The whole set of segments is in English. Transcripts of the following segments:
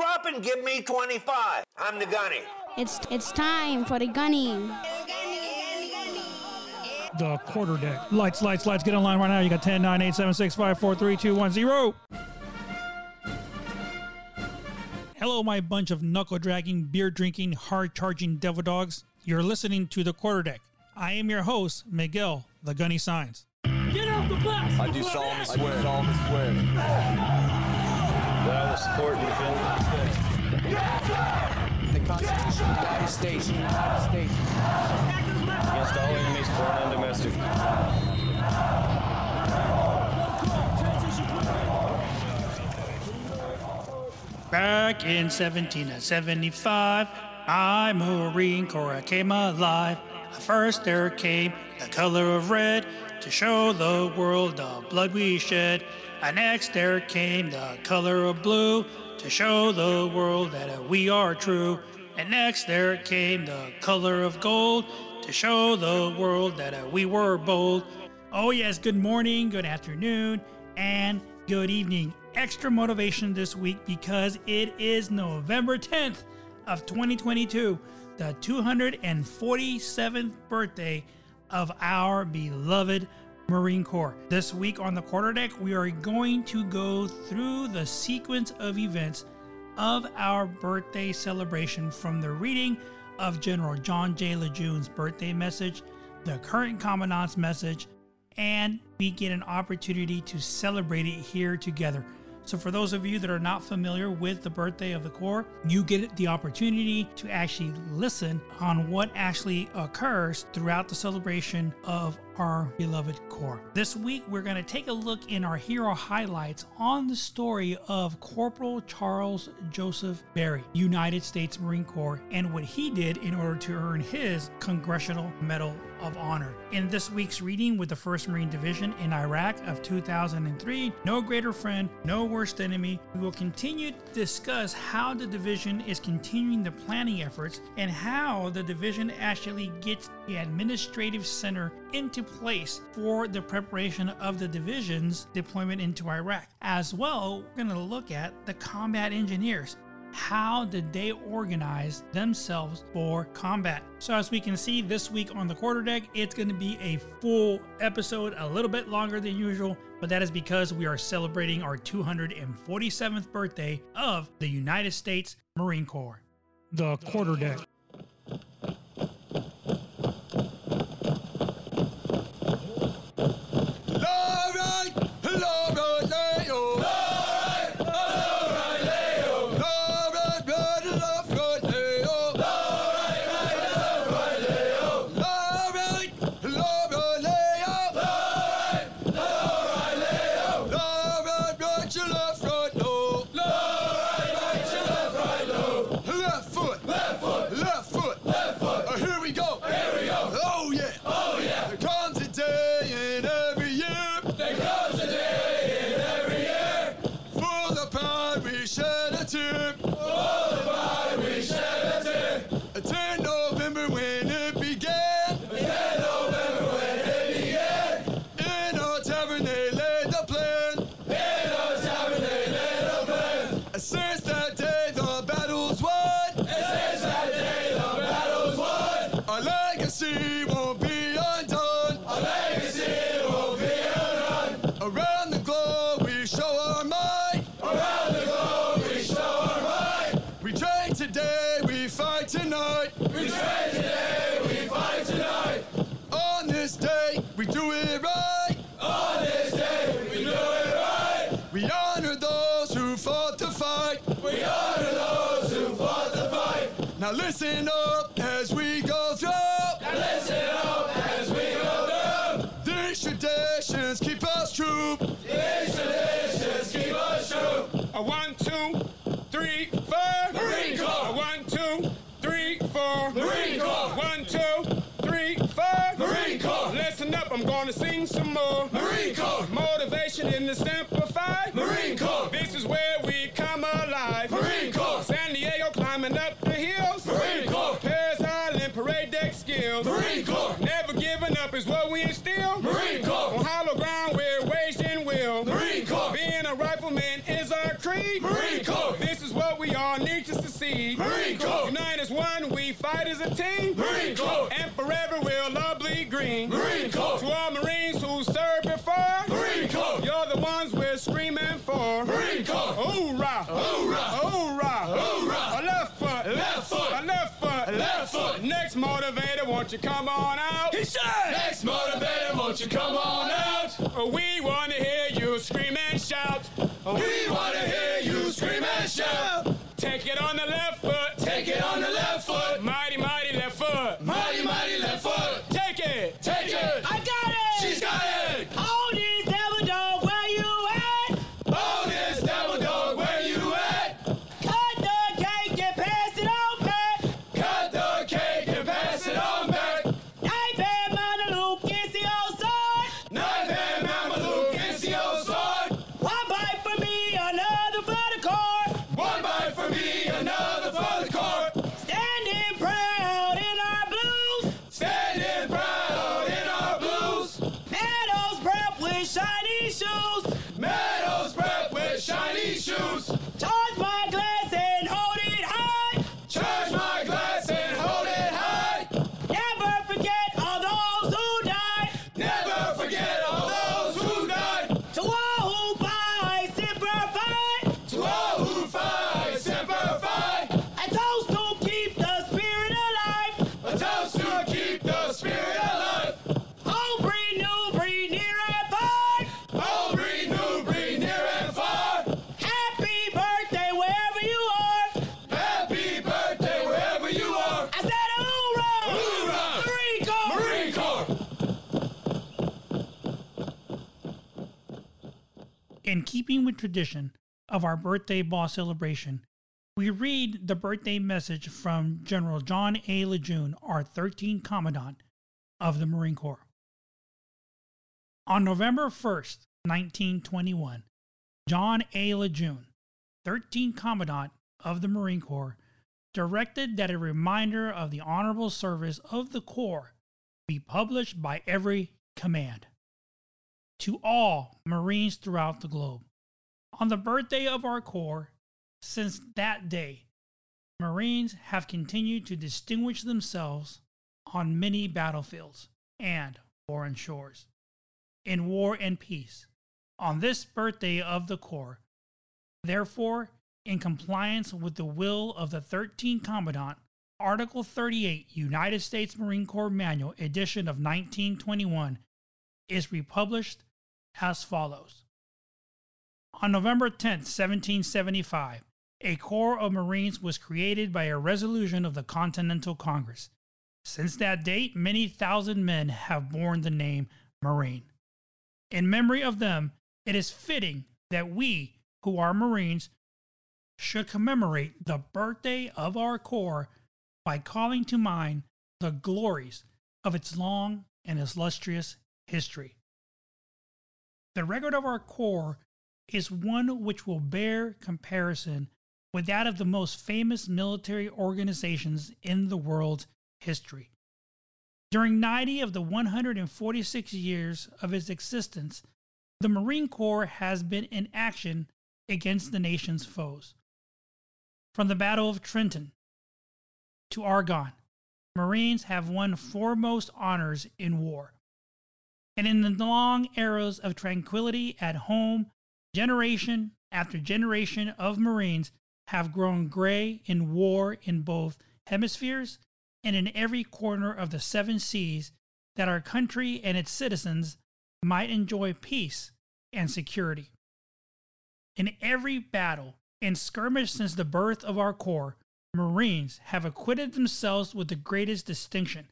drop and give me 25. I'm the gunny. It's it's time for the gunny. The quarter deck. Lights, lights, lights. Get online right now. You got 10, 9, 8, 7, 6, 5, 4, 3, 2, 1, 0. Hello, my bunch of knuckle dragging, beer drinking, hard charging devil dogs. You're listening to the quarter deck. I am your host, Miguel, the Gunny Signs. Get off the bus! I do solemnly swear. I do solemnly swear. That I will support and defend The Constitution of the United States. United States. against all enemies, foreign and domestic. Back in 1775, my Marine Corps came alive. First there came the color of red to show the world the blood we shed. And next there came the color of blue to show the world that we are true. And next there came the color of gold to show the world that we were bold. Oh, yes, good morning, good afternoon, and good evening. Extra motivation this week because it is November 10th of 2022, the 247th birthday of our beloved Marine Corps. This week on the quarterdeck, we are going to go through the sequence of events of our birthday celebration from the reading of General John J. Lejeune's birthday message, the current commandant's message, and we get an opportunity to celebrate it here together. So, for those of you that are not familiar with the birthday of the Corps, you get the opportunity to actually listen on what actually occurs throughout the celebration of our beloved Corps. This week, we're going to take a look in our hero highlights on the story of Corporal Charles Joseph Berry, United States Marine Corps, and what he did in order to earn his Congressional Medal of Honor. In this week's reading with the 1st Marine Division in Iraq of 2003, No Greater Friend, No Worst Enemy, we will continue to discuss how the division is continuing the planning efforts and how the division actually gets the administrative center into place for the preparation of the division's deployment into Iraq. As well, we're going to look at the combat engineers how did they organize themselves for combat? So, as we can see this week on the quarterdeck, it's going to be a full episode, a little bit longer than usual, but that is because we are celebrating our 247th birthday of the United States Marine Corps. The quarter We train today, we fight tonight. On this day, we do it right. On this day, we do it right. We honor those who fought to fight. We honor those who fought to fight. Now listen up as we go through. Now listen up as we go through. These traditions keep us true. These traditions keep us true. A one, two, three, four. Marine Corps. A one, two, three, four. Marine Corps. One, two, three, four. Marine Corps. Listen up, I'm gonna sing some more. Marine Corps. Motivation in the simplified. Marine Corps. This is where we come alive. Marine Corps. San Diego climbing up the hills. Marine Corps. Parris Island parade deck skills. Marine Corps. Never giving up is what we instill. Marine Corps. On hollow ground we're waged in will. Marine Corps. Being a rifleman is our creed. Marine Corps. This is what we all need to succeed. Marine Corps. Unite as one, we fight as a team. Marine Corps. And forever we'll all green. Marine Corps. To all Marines who served before. Marine Corps. You're the ones we're screaming for. Marine Corps. Hoorah! Hoorah. Hoorah! Hoorah. A left foot! Left foot. A left foot! Left foot. Next motivator, won't you come on out? He said, Next motivator, won't you come on out? Oh, we want to hear you scream and shout. We want to hear you scream and shout. Take it on the left foot. Take it on the keeping with tradition of our birthday ball celebration, we read the birthday message from General John A. Lejeune, our 13th Commandant of the Marine Corps. On November 1st, 1921, John A. Lejeune, 13th Commandant of the Marine Corps, directed that a reminder of the honorable service of the Corps be published by every command to all Marines throughout the globe. On the birthday of our Corps, since that day, Marines have continued to distinguish themselves on many battlefields and foreign shores. In war and peace, on this birthday of the Corps, therefore, in compliance with the will of the 13th Commandant, Article 38, United States Marine Corps Manual, edition of 1921, is republished as follows. On November 10, 1775, a Corps of Marines was created by a resolution of the Continental Congress. Since that date, many thousand men have borne the name Marine. In memory of them, it is fitting that we, who are Marines, should commemorate the birthday of our Corps by calling to mind the glories of its long and illustrious history. The record of our Corps is one which will bear comparison with that of the most famous military organizations in the world's history. During 90 of the 146 years of its existence, the Marine Corps has been in action against the nation's foes. From the Battle of Trenton to Argonne, Marines have won foremost honors in war. And in the long eras of tranquility at home, generation after generation of Marines have grown gray in war in both hemispheres and in every corner of the seven seas that our country and its citizens might enjoy peace and security. In every battle and skirmish since the birth of our Corps, Marines have acquitted themselves with the greatest distinction,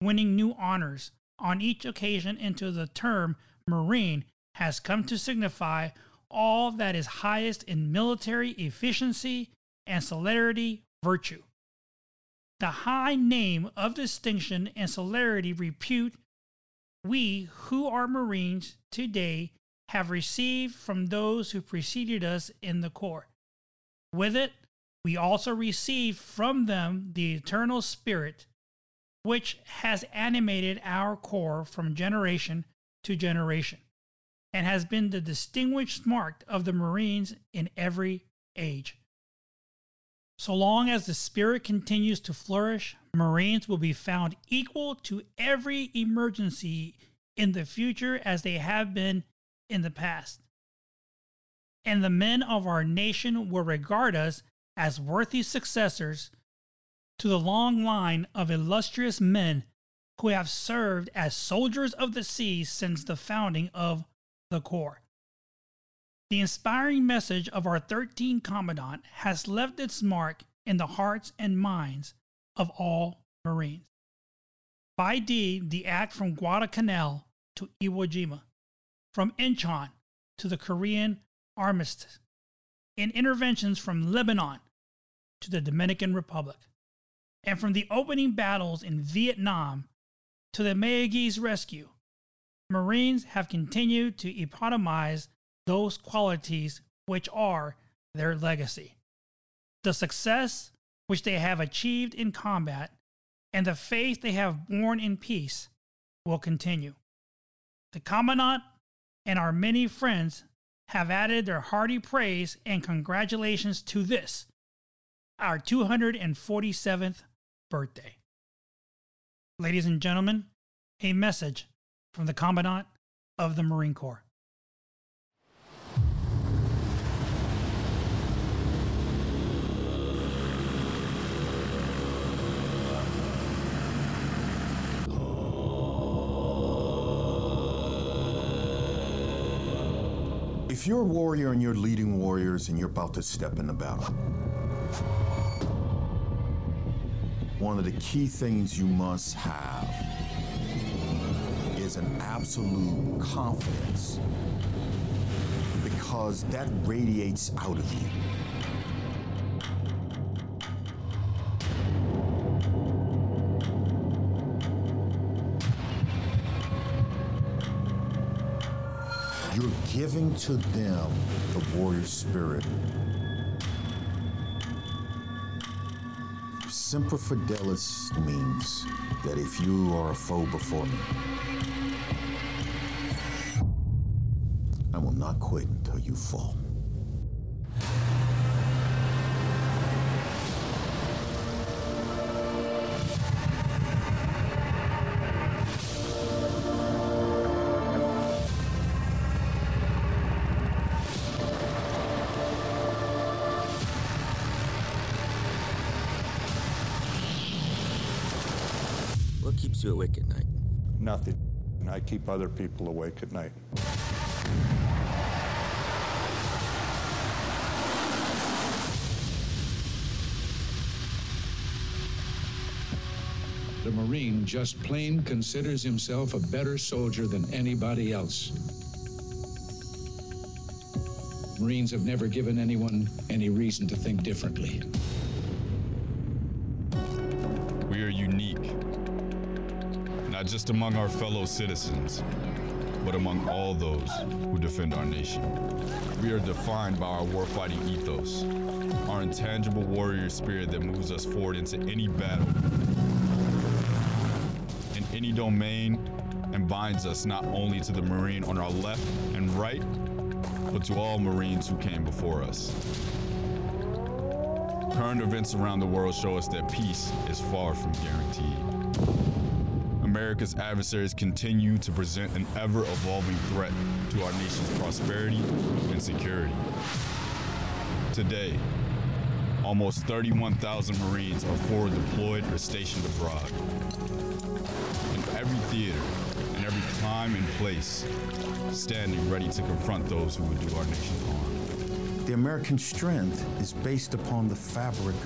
winning new honors on each occasion until the term Marine has come to signify all that is highest in military efficiency and celerity virtue. The high name of distinction and celerity repute we who are Marines today have received from those who preceded us in the Corps. With it, we also received from them the eternal spirit which has animated our Corps from generation to generation and has been the distinguished mark of the Marines in every age. So long as the spirit continues to flourish, Marines will be found equal to every emergency in the future as they have been in the past. And the men of our nation will regard us as worthy successors to the long line of illustrious men who have served as soldiers of the sea since the founding of the Corps. The inspiring message of our 13th Commandant has left its mark in the hearts and minds of all Marines. By deed, the act from Guadalcanal to Iwo Jima, from Incheon to the Korean armistice, in interventions from Lebanon to the Dominican Republic, and from the opening battles in Vietnam to the Mayaguez rescue, Marines have continued to epitomize those qualities which are their legacy. The success which they have achieved in combat and the faith they have borne in peace will continue. The Commandant and our many friends have added their hearty praise and congratulations to this, our 247th birthday. Ladies and gentlemen, a message from the Commandant of the Marine Corps. If you're a warrior and you're leading warriors and you're about to step in the battle, one of the key things you must have is an absolute confidence because that radiates out of you. You're giving to them the warrior spirit. Semper Fidelis means that if you are a foe before me, I will not quit until you fall. Keeps you awake at night? Nothing. I keep other people awake at night. The Marine just plain considers himself a better soldier than anybody else. Marines have never given anyone any reason to think differently. We are unique, not just among our fellow citizens, but among all those who defend our nation. We are defined by our warfighting ethos, our intangible warrior spirit that moves us forward into any battle, in any domain, and binds us not only to the Marine on our left and right, but to all Marines who came before us. Current events around the world show us that peace is far from guaranteed. America's adversaries continue to present an ever evolving threat to our nation's prosperity and security. Today, almost 31,000 Marines are forward deployed or stationed abroad. In every theater and every time and place, standing ready to confront those who would do our nation harm. The American strength is based upon the fabric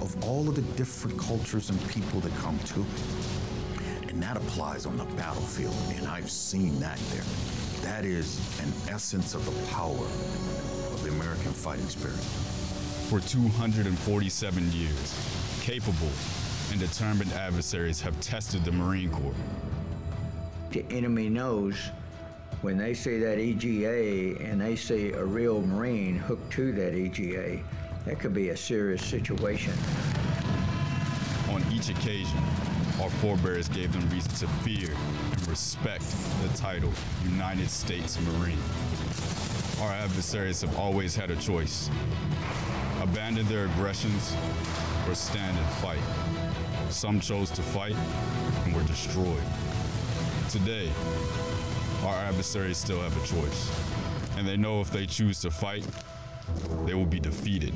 of all of the different cultures and people that come to. And that applies on the battlefield, and I've seen that there. That is an essence of the power of the American fighting spirit. For 247 years, capable and determined adversaries have tested the Marine Corps. The enemy knows when they see that EGA and they see a real Marine hooked to that EGA, that could be a serious situation. On each occasion, our forebears gave them reason to fear and respect the title United States Marine. Our adversaries have always had a choice abandon their aggressions, or stand and fight. Some chose to fight and were destroyed. Today, our adversaries still have a choice, and they know if they choose to fight, they will be defeated.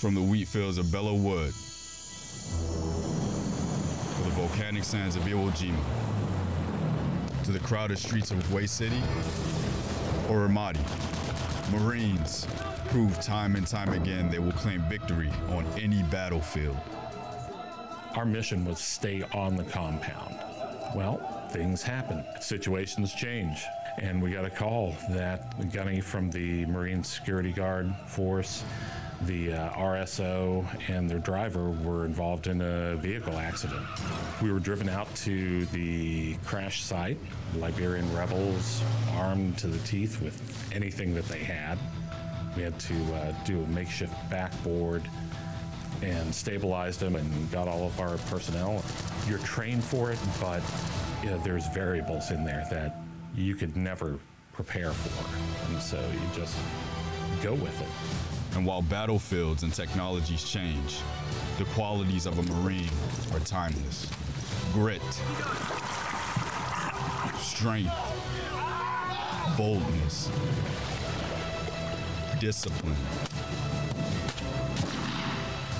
From the wheat fields of Belleau Wood volcanic sands of Iwo Jima to the crowded streets of Hue City or Ramadi, Marines prove time and time again they will claim victory on any battlefield. Our mission was stay on the compound. Well, things happen, situations change, and we got a call that Gunny from the Marine Security Guard Force, the uh, RSO, and their driver were involved in a vehicle accident. We were driven out to the crash site. Liberian rebels, armed to the teeth with anything that they had. We had to uh, do a makeshift backboard and stabilized them and got all of our personnel. You're trained for it, but you know, there's variables in there that you could never prepare for. And so you just go with it. And while battlefields and technologies change, the qualities of a Marine are timeless. Grit, strength, boldness, discipline,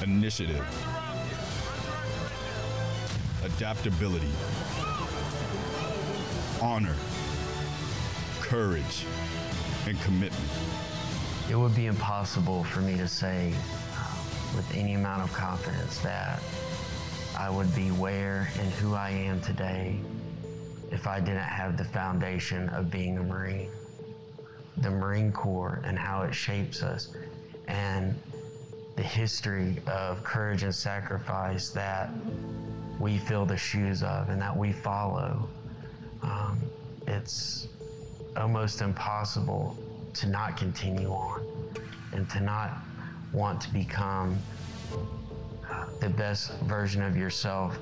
initiative, adaptability, honor, courage, and commitment. It would be impossible for me to say uh, with any amount of confidence that I would be where and who I am today if I didn't have the foundation of being a Marine. The Marine Corps and how it shapes us, and the history of courage and sacrifice that we fill the shoes of and that we follow. Um, it's almost impossible to not continue on and to not want to become uh, the best version of yourself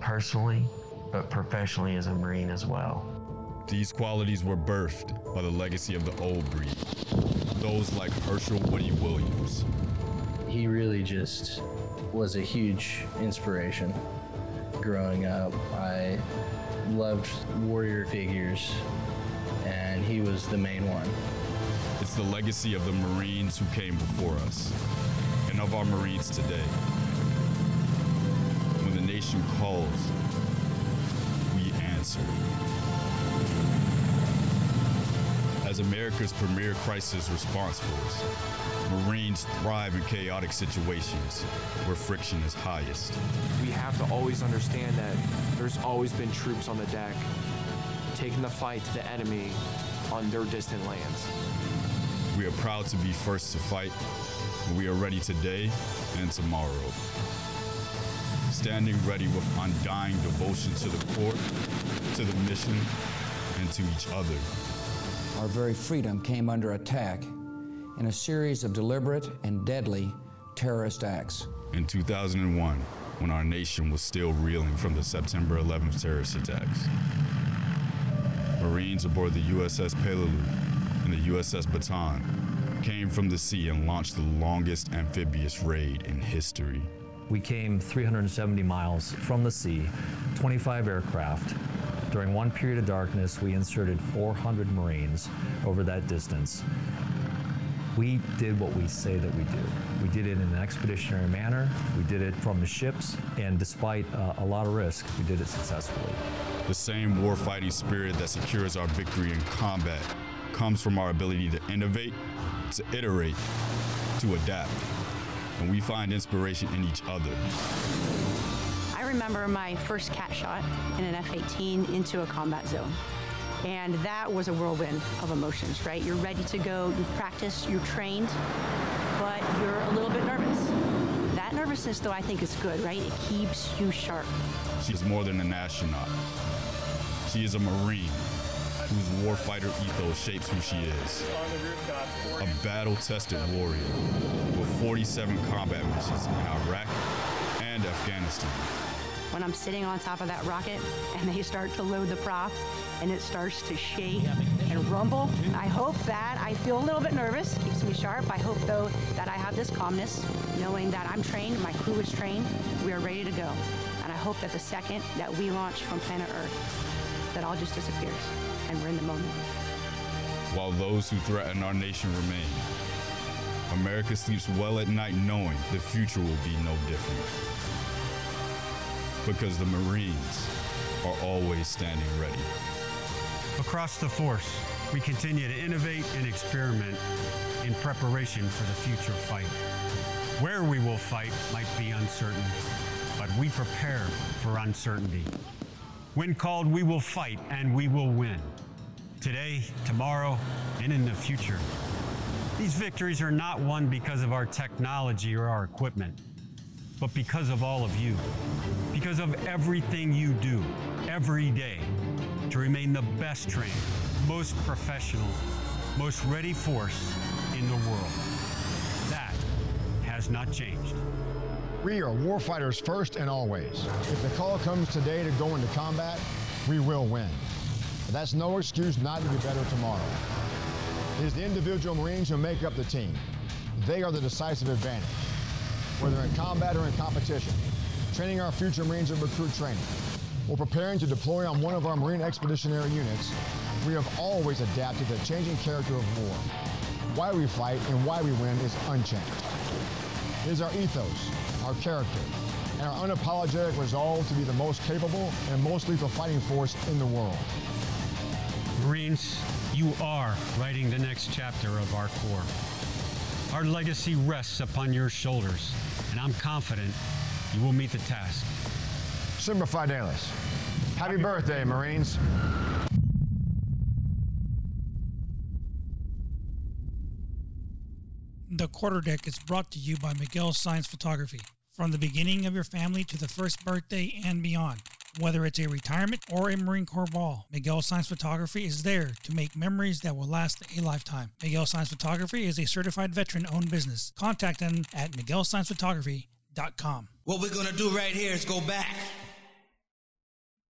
personally, but professionally as a Marine as well. These qualities were birthed by the legacy of the old breed, those like Hershel Woody Williams. He really just was a huge inspiration growing up. I loved warrior figures, and he was the main one. It's the legacy of the Marines who came before us and of our Marines today. When the nation calls, we answer. As America's premier crisis response force, Marines thrive in chaotic situations where friction is highest. We have to always understand that there's always been troops on the deck taking the fight to the enemy on their distant lands. We are proud to be first to fight. We are ready today and tomorrow. Standing ready with undying devotion to the court, to the mission, and to each other. Our very freedom came under attack in a series of deliberate and deadly terrorist acts. In 2001, when our nation was still reeling from the September 11th terrorist attacks, Marines aboard the USS Peleliu and the USS Bataan came from the sea and launched the longest amphibious raid in history. We came 370 miles from the sea, 25 aircraft. During one period of darkness, we inserted 400 Marines over that distance. We did what we say that we do. We did it in an expeditionary manner. We did it from the ships, and despite uh, a lot of risk, we did it successfully. The same warfighting spirit that secures our victory in combat comes from our ability to innovate, to iterate, to adapt. And we find inspiration in each other. I remember my first cat shot in an F 18 into a combat zone. And that was a whirlwind of emotions, right? You're ready to go, you've practiced, you're trained, but you're a little bit nervous. That nervousness, though, I think is good, right? It keeps you sharp. She's more than an astronaut. She is a Marine whose warfighter ethos shapes who she is. A battle tested warrior with 47 combat missions in Iraq and Afghanistan. When I'm sitting on top of that rocket and they start to load the prop and it starts to shake and rumble. I hope that I feel a little bit nervous, keeps me sharp. I hope, though, that I have this calmness, knowing that I'm trained, my crew is trained, we are ready to go. And I hope that the second that we launch from planet Earth, that all just disappears and we're in the moment. While those who threaten our nation remain, America sleeps well at night knowing the future will be no different. Because the Marines are always standing ready. Across the force, we continue to innovate and experiment in preparation for the future fight. Where we will fight might be uncertain, but we prepare for uncertainty. When called, we will fight and we will win. Today, tomorrow, and in the future. These victories are not won because of our technology or our equipment, but because of all of you. Because of everything you do every day to remain the best trained, most professional, most ready force in the world. That has not changed. We are warfighters first and always. If the call comes today to go into combat, we will win. But that's no excuse not to be better tomorrow. It is the individual Marines who make up the team. They are the decisive advantage. Whether in combat or in competition, training our future Marines in recruit training, or preparing to deploy on one of our Marine Expeditionary units, we have always adapted to the changing character of war. Why we fight and why we win is unchanged. It is our ethos, our character, and our unapologetic resolve to be the most capable and most lethal fighting force in the world. Marines, you are writing the next chapter of our Corps. Our legacy rests upon your shoulders, and I'm confident you will meet the task. Semper Fidelis. Happy birthday, Marines. The Quarterdeck is brought to you by Miguel Science Photography. From the beginning of your family to the first birthday and beyond. Whether it's a retirement or a Marine Corps ball, Miguel Science Photography is there to make memories that will last a lifetime. Miguel Science Photography is a certified veteran owned business. Contact them at miguelsciencephotography.com. What we're gonna do right here is go back.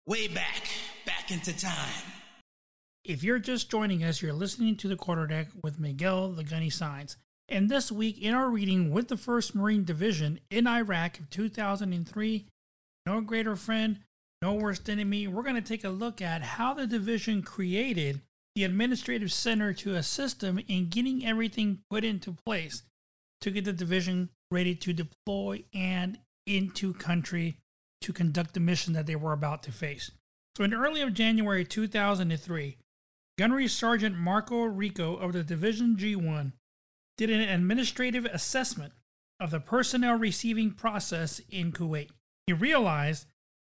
Way back. Back into time. If you're just joining us, you're listening to the Quarterdeck with Miguel the Gunny Signs. And this week in our reading with the 1st Marine Division in Iraq of 2003, No Greater Friend, No Worst Enemy, we're going to take a look at how the division created the administrative center to assist them in getting everything put into place to get the division ready to deploy and into country to conduct the mission that they were about to face. So in early of January 2003, Gunnery Sergeant Marco Rico of the Division G1 did an administrative assessment of the personnel receiving process in Kuwait. He realized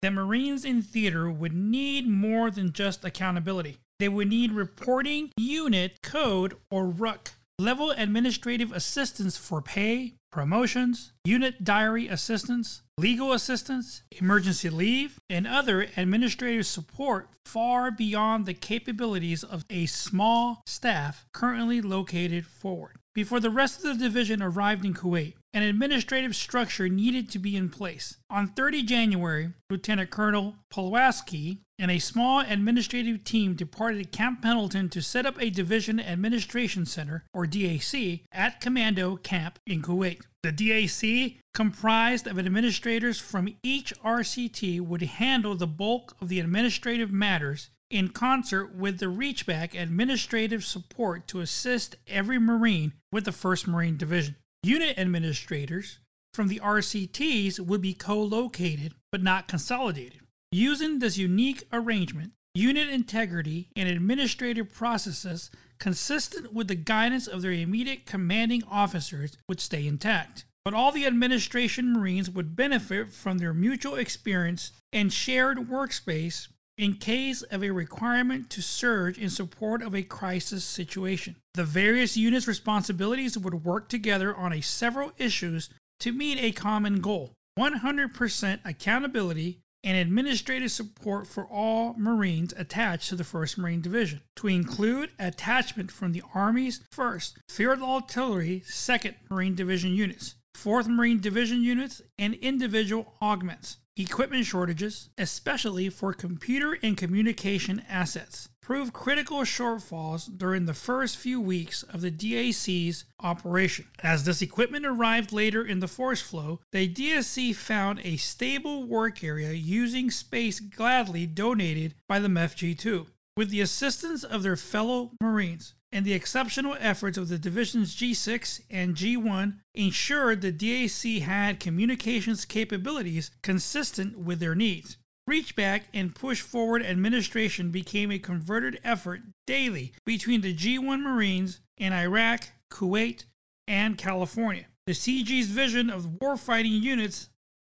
that Marines in theater would need more than just accountability. They would need reporting unit code or RUC level administrative assistance for pay, promotions, unit diary assistance, legal assistance, emergency leave, and other administrative support far beyond the capabilities of a small staff currently located forward. Before the rest of the division arrived in Kuwait, an administrative structure needed to be in place. On 30 January, Lieutenant Colonel Pulaski and a small administrative team departed Camp Pendleton to set up a Division Administration Center, or DAC, at Commando Camp in Kuwait. The DAC, comprised of administrators from each RCT, would handle the bulk of the administrative matters in concert with the Reachback administrative support to assist every Marine with the 1st Marine Division. Unit administrators from the RCTs would be co located but not consolidated. Using this unique arrangement, unit integrity and administrative processes consistent with the guidance of their immediate commanding officers would stay intact. But all the administration Marines would benefit from their mutual experience and shared workspace in case of a requirement to surge in support of a crisis situation. The various units' responsibilities would work together on a several issues to meet a common goal 100% accountability and administrative support for all Marines attached to the 1st Marine Division, to include attachment from the Army's 1st Field Artillery 2nd Marine Division units, 4th Marine Division units, and individual augments equipment shortages, especially for computer and communication assets, proved critical shortfalls during the first few weeks of the DAC's operation. As this equipment arrived later in the force flow, the DSC found a stable work area using space gladly donated by the MEF G2. With the assistance of their fellow Marines and the exceptional efforts of the divisions G6 and G1 ensured the DAC had communications capabilities consistent with their needs. Reach back and push forward administration became a converted effort daily between the G1 Marines in Iraq, Kuwait, and California. The CG's vision of warfighting units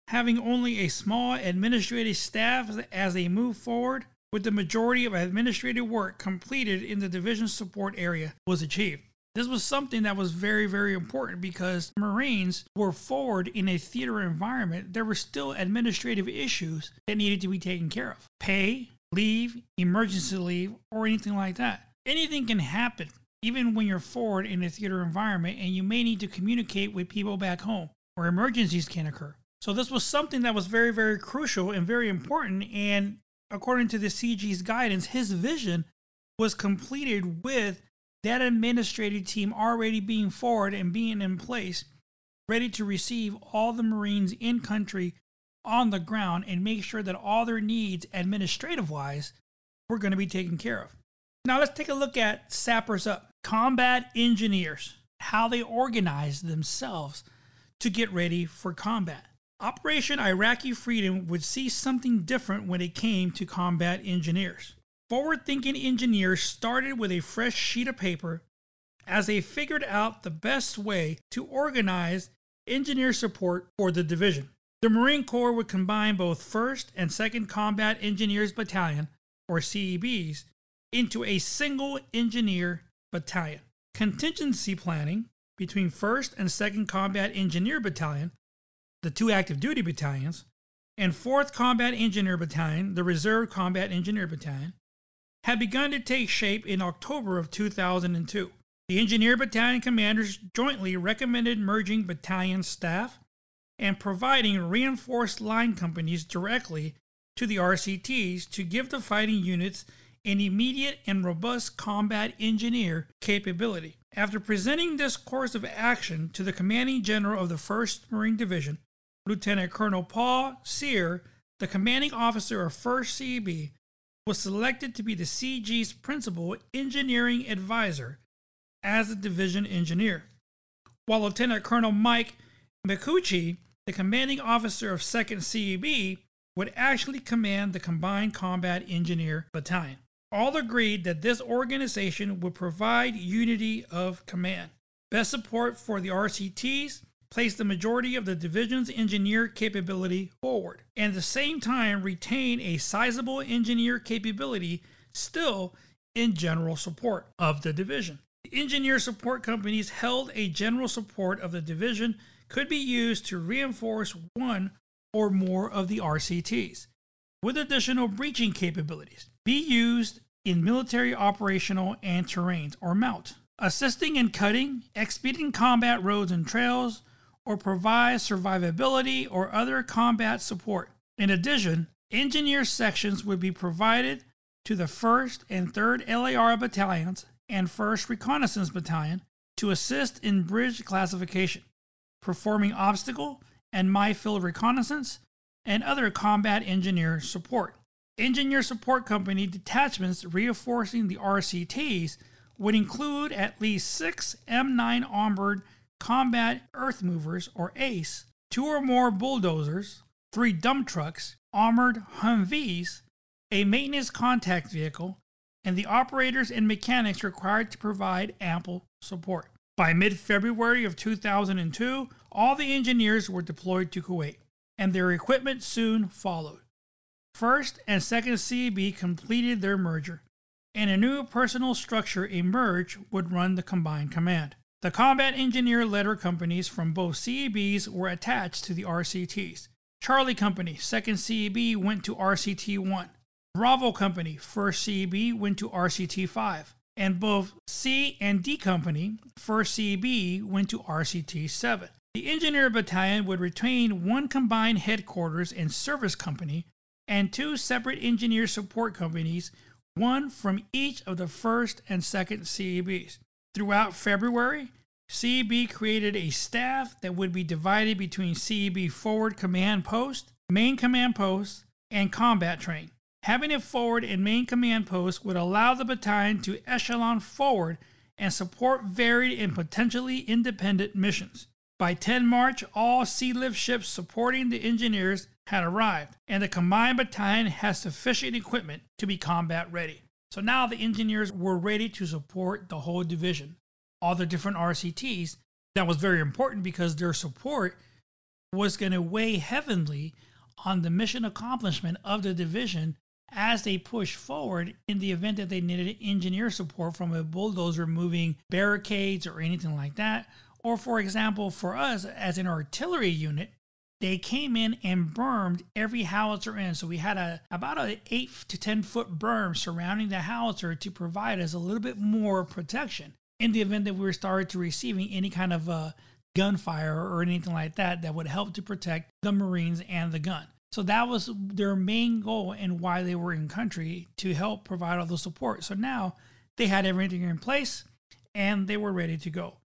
having only a small administrative staff as they move forward with the majority of administrative work completed in the division support area was achieved. This was something that was very, very important because Marines were forward in a theater environment. There were still administrative issues that needed to be taken care of pay, leave, emergency leave, or anything like that. Anything can happen, even when you're forward in a theater environment, and you may need to communicate with people back home where emergencies can occur. So, this was something that was very, very crucial and very important. And according to the CG's guidance, his vision was completed with that administrative team already being forward and being in place, ready to receive all the Marines in country on the ground and make sure that all their needs, administrative wise, were going to be taken care of. Now, let's take a look at Sappers Up, combat engineers, how they organize themselves to get ready for combat. Operation Iraqi Freedom would see something different when it came to combat engineers. Forward thinking engineers started with a fresh sheet of paper as they figured out the best way to organize engineer support for the division. The Marine Corps would combine both 1st and 2nd Combat Engineers Battalion, or CEBs, into a single engineer battalion. Contingency planning between 1st and 2nd Combat Engineer Battalion, the two active duty battalions, and 4th Combat Engineer Battalion, the Reserve Combat Engineer Battalion, had begun to take shape in October of 2002. The Engineer Battalion commanders jointly recommended merging battalion staff and providing reinforced line companies directly to the RCTs to give the fighting units an immediate and robust combat engineer capability. After presenting this course of action to the commanding general of the 1st Marine Division, Lieutenant Colonel Paul Cyr, the commanding officer of 1st CEB, was selected to be the CG's principal engineering advisor as the division engineer, while Lieutenant Colonel Mike Micucci, the commanding officer of 2nd CEB, would actually command the Combined Combat Engineer Battalion. All agreed that this organization would provide unity of command, best support for the RCTs, place the majority of the division's engineer capability forward, and at the same time retain a sizable engineer capability still in general support of the division. The engineer support companies held a general support of the division could be used to reinforce one or more of the RCTs, with additional breaching capabilities, be used in military operational and terrains or MOUT, assisting in cutting, expediting combat roads and trails, or provide survivability or other combat support. In addition, engineer sections would be provided to the 1st and 3rd LAR battalions and 1st Reconnaissance Battalion to assist in bridge classification, performing obstacle and minefield reconnaissance, and other combat engineer support. Engineer support company detachments reinforcing the RCTs would include at least six M9 armored combat earth movers or ACE, two or more bulldozers, three dump trucks, armored Humvees, a maintenance contact vehicle, and the operators and mechanics required to provide ample support. By mid February of 2002, all the engineers were deployed to Kuwait, and their equipment soon followed. First and second CEB completed their merger, and a new personal structure emerged would run the combined command. The combat engineer letter companies from both CEBs were attached to the RCTs. Charlie Company, 2nd CEB, went to RCT 1. Bravo Company, 1st CEB, went to RCT 5. And both C and D Company, 1st CEB, went to RCT 7. The Engineer Battalion would retain one combined headquarters and service company, and two separate engineer support companies one from each of the 1st and 2nd CEBs. Throughout February, CEB created a staff that would be divided between CEB Forward Command Post, Main Command Post, and Combat Train. Having a forward and main command post would allow the battalion to echelon forward and support varied and potentially independent missions. By 10 March, all Sea Lift ships supporting the engineers had arrived, and the combined battalion has sufficient equipment to be combat ready. So now the engineers were ready to support the whole division, all the different RCTs. That was very important because their support was going to weigh heavily on the mission accomplishment of the division as they push forward in the event that they needed engineer support from a bulldozer moving barricades or anything like that. Or, for example, for us as an artillery unit, they came in and bermed every howitzer in. So we had a about an eight to ten foot berm surrounding the howitzer to provide us a little bit more protection in the event that we were started to receiving any kind of uh, gunfire or anything like that that would help to protect the Marines and the gun. So that was their main goal and why they were in country to help provide all the support. So now they had everything in place and they were ready to go.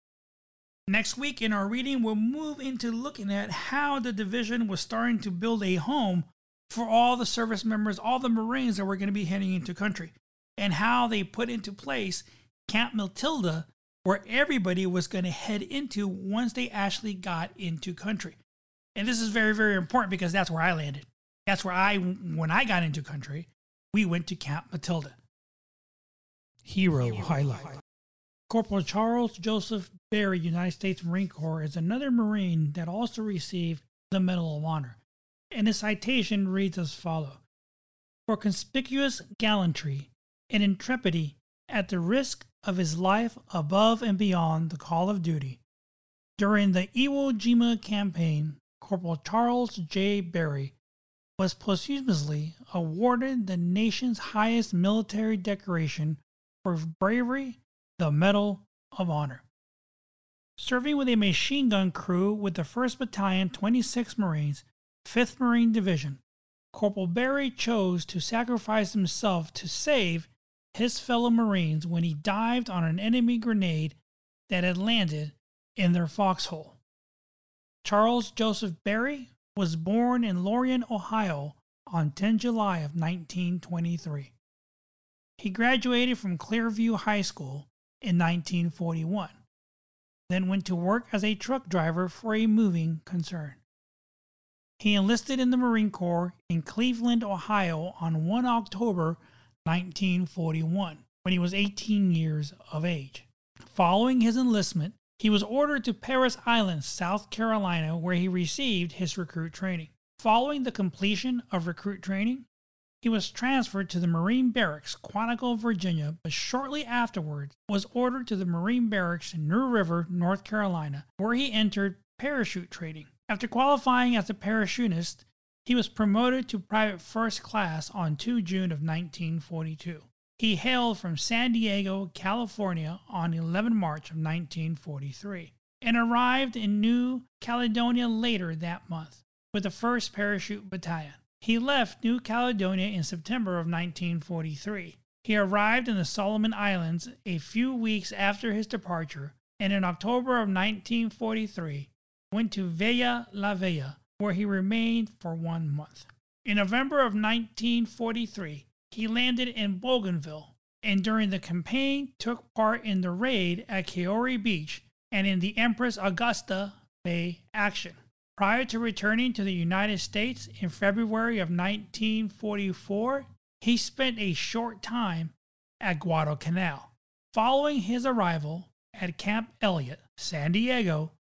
Next week in our reading, we'll move into looking at how the division was starting to build a home for all the service members, all the Marines that were going to be heading into country, and how they put into place Camp Matilda, where everybody was going to head into once they actually got into country. And this is very, very important because that's where I landed. That's where I, when I got into country, we went to Camp Matilda. Hero, highlight. Corporal Charles Joseph Berry, United States Marine Corps, is another Marine that also received the Medal of Honor. And his citation reads as follows For conspicuous gallantry and intrepidity at the risk of his life above and beyond the call of duty. During the Iwo Jima campaign, Corporal Charles J. Berry was posthumously awarded the nation's highest military decoration for bravery, the Medal of Honor. Serving with a machine gun crew with the 1st Battalion, 26 Marines, 5th Marine Division, Corporal Berry chose to sacrifice himself to save his fellow Marines when he dived on an enemy grenade that had landed in their foxhole. Charles Joseph Berry was born in Lorain, Ohio on 10 July of 1923. He graduated from Clearview High School in 1941, then went to work as a truck driver for a moving concern. He enlisted in the Marine Corps in Cleveland, Ohio on 1 October 1941 when he was 18 years of age. Following his enlistment, he was ordered to Parris Island, South Carolina, where he received his recruit training. Following the completion of recruit training, he was transferred to the Marine Barracks, Quantico, Virginia, but shortly afterwards was ordered to the Marine Barracks in New River, North Carolina, where he entered parachute training. After qualifying as a parachutist, he was promoted to private first class on 2 June of 1942. He hailed from San Diego, California on 11 March of 1943 and arrived in New Caledonia later that month with the 1st Parachute Battalion. He left New Caledonia in September of 1943. He arrived in the Solomon Islands a few weeks after his departure and in October of 1943 went to Vella Lavella, where he remained for one month. In November of 1943, he landed in Bougainville and during the campaign took part in the raid at Koiari Beach and in the Empress Augusta Bay action. Prior to returning to the United States in February of 1944, he spent a short time at Guadalcanal. Following his arrival at Camp Elliott, San Diego,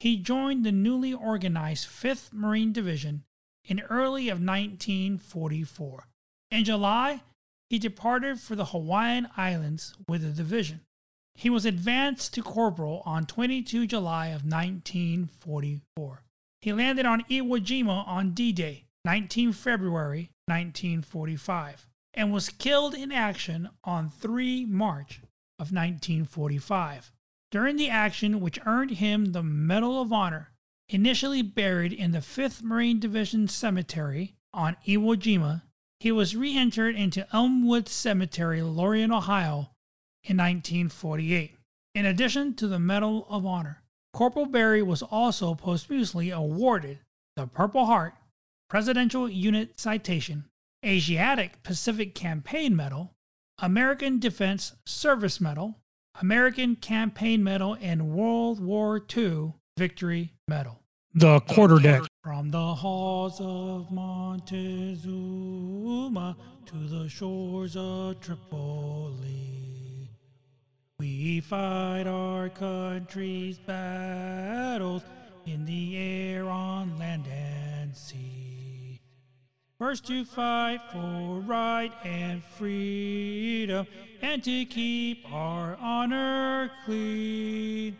he joined the newly organized 5th Marine Division in early of 1944. In July, he departed for the Hawaiian Islands with the division. He was advanced to corporal on 22 July of 1944. He landed on Iwo Jima on D-Day, 19 February 1945, and was killed in action on 3 March of 1945. During the action which earned him the Medal of Honor, initially buried in the 5th Marine Division Cemetery on Iwo Jima, He was re entered into Elmwood Cemetery, Lorain, Ohio in 1948. In addition to the Medal of Honor, Corporal Berry was also posthumously awarded the Purple Heart, Presidential Unit Citation, Asiatic Pacific Campaign Medal, American Defense Service Medal, American Campaign Medal, and World War II Victory Medal. The quarterdeck. From the halls of Montezuma to the shores of Tripoli, we fight our country's battles in the air, on land, and sea. First to fight for right and freedom, and to keep our honor clean.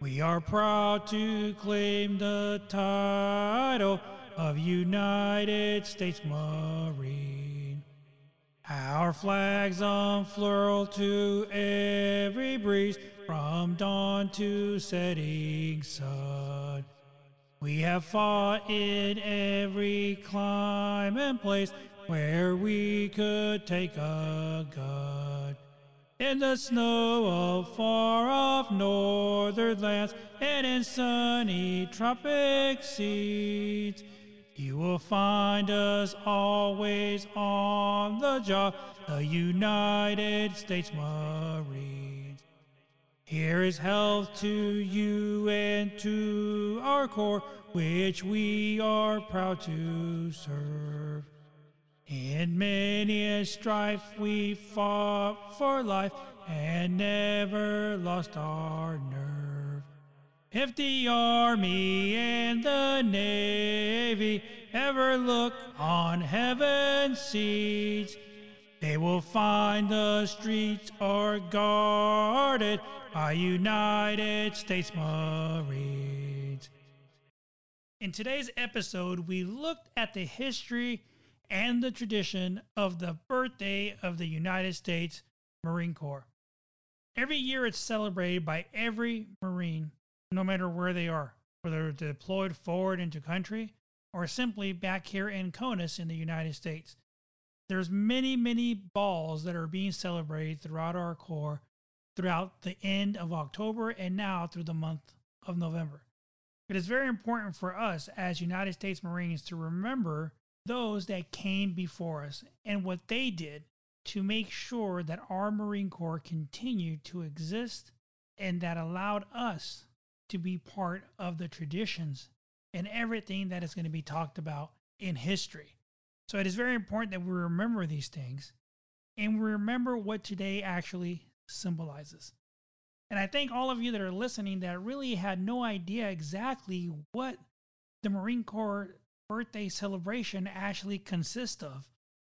We are proud to claim the title of United States Marine. Our flags unfurl to every breeze from dawn to setting sun. We have fought in every clime and place where we could take a gun. In the snow of far off northern lands and in sunny tropic seas, you will find us always on the job, the United States Marines. Here is health to you and to our corps, which we are proud to serve. In many a strife we fought for life and never lost our nerve. If the Army and the Navy ever look on heaven's seats, they will find the streets are guarded by United States Marines. In today's episode, we looked at the history and the tradition of the birthday of the United States Marine Corps. Every year it's celebrated by every Marine, no matter where they are, whether deployed forward into country or simply back here in CONUS in the United States. There's many, many balls that are being celebrated throughout our Corps throughout the end of October and now through the month of November. It is very important for us as United States Marines to remember those that came before us and what they did to make sure that our Marine Corps continued to exist and that allowed us to be part of the traditions and everything that is going to be talked about in history. So it is very important that we remember these things and we remember what today actually symbolizes. And I think all of you that are listening that really had no idea exactly what the Marine Corps birthday celebration actually consists of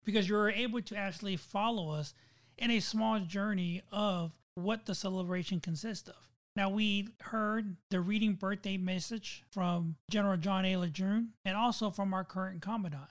because you're able to actually follow us in a small journey of what the celebration consists of. Now, we heard the reading birthday message from General John A. Lejeune and also from our current commandant.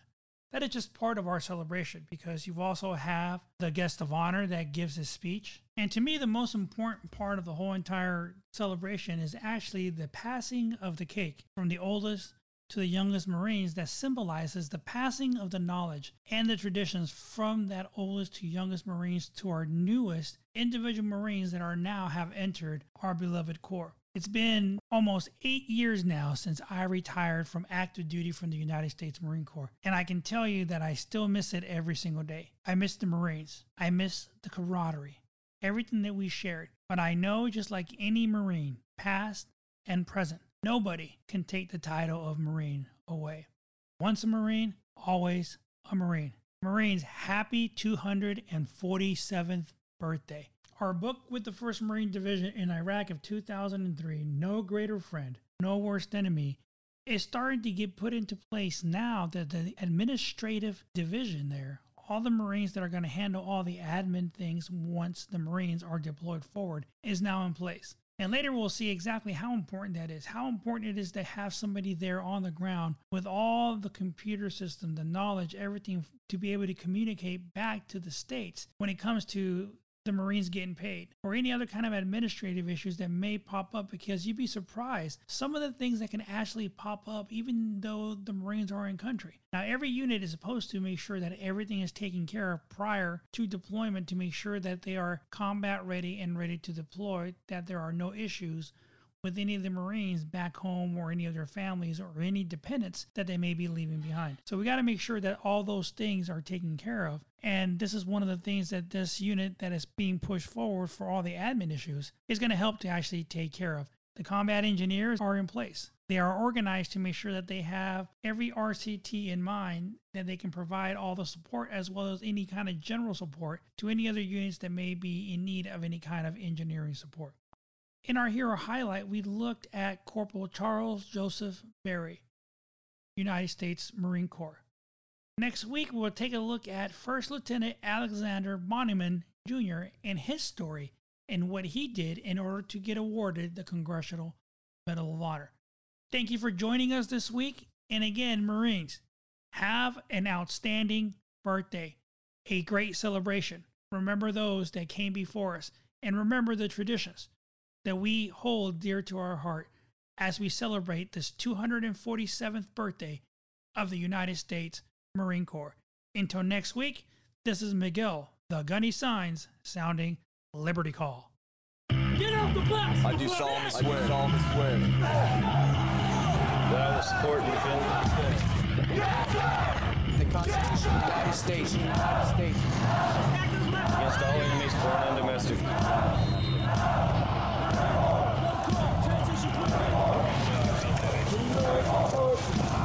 That is just part of our celebration because you also have the guest of honor that gives his speech. And to me, the most important part of the whole entire celebration is actually the passing of the cake from the oldest to the youngest Marines that symbolizes the passing of the knowledge and the traditions from that oldest to youngest Marines to our newest individual Marines that are now have entered our beloved Corps. It's been almost eight years now since I retired from active duty from the United States Marine Corps, and I can tell you that I still miss it every single day. I miss the Marines, I miss the camaraderie, everything that we shared. But I know, just like any Marine, past and present, Nobody can take the title of Marine away. Once a Marine, always a Marine. Marines, happy 247th birthday. Our book with the 1st Marine Division in Iraq of 2003, No Greater Friend, No Worse Enemy, is starting to get put into place now that the administrative division there, all the Marines that are going to handle all the admin things once the Marines are deployed forward, is now in place. And later we'll see exactly how important that is, how important it is to have somebody there on the ground with all the computer system, the knowledge, everything to be able to communicate back to the states when it comes to the Marines getting paid or any other kind of administrative issues that may pop up because you'd be surprised some of the things that can actually pop up even though the Marines are in country. Now, every unit is supposed to make sure that everything is taken care of prior to deployment to make sure that they are combat ready and ready to deploy, that there are no issues with any of the Marines back home or any of their families or any dependents that they may be leaving behind. So we got to make sure that all those things are taken care of. And this is one of the things that this unit that is being pushed forward for all the admin issues is going to help to actually take care of. The combat engineers are in place. They are organized to make sure that they have every RCT in mind, that they can provide all the support as well as any kind of general support to any other units that may be in need of any kind of engineering support. In our hero highlight, we looked at Corporal Charles Joseph Berry, United States Marine Corps. Next week, we'll take a look at First Lieutenant Alexander Bonnyman Jr. and his story and what he did in order to get awarded the Congressional Medal of Honor. Thank you for joining us this week. And again, Marines, have an outstanding birthday, a great celebration. Remember those that came before us, and remember the traditions that we hold dear to our heart as we celebrate this 247th birthday of the United States Marine Corps. Until next week, this is Miguel, the Gunny Signs, sounding Liberty Call. Get out the bus! I do solemnly swear. I do solemnly swear. That I will support and defend the Constitution of the United States. United States. Against all enemies, foreign and domestic. Oh,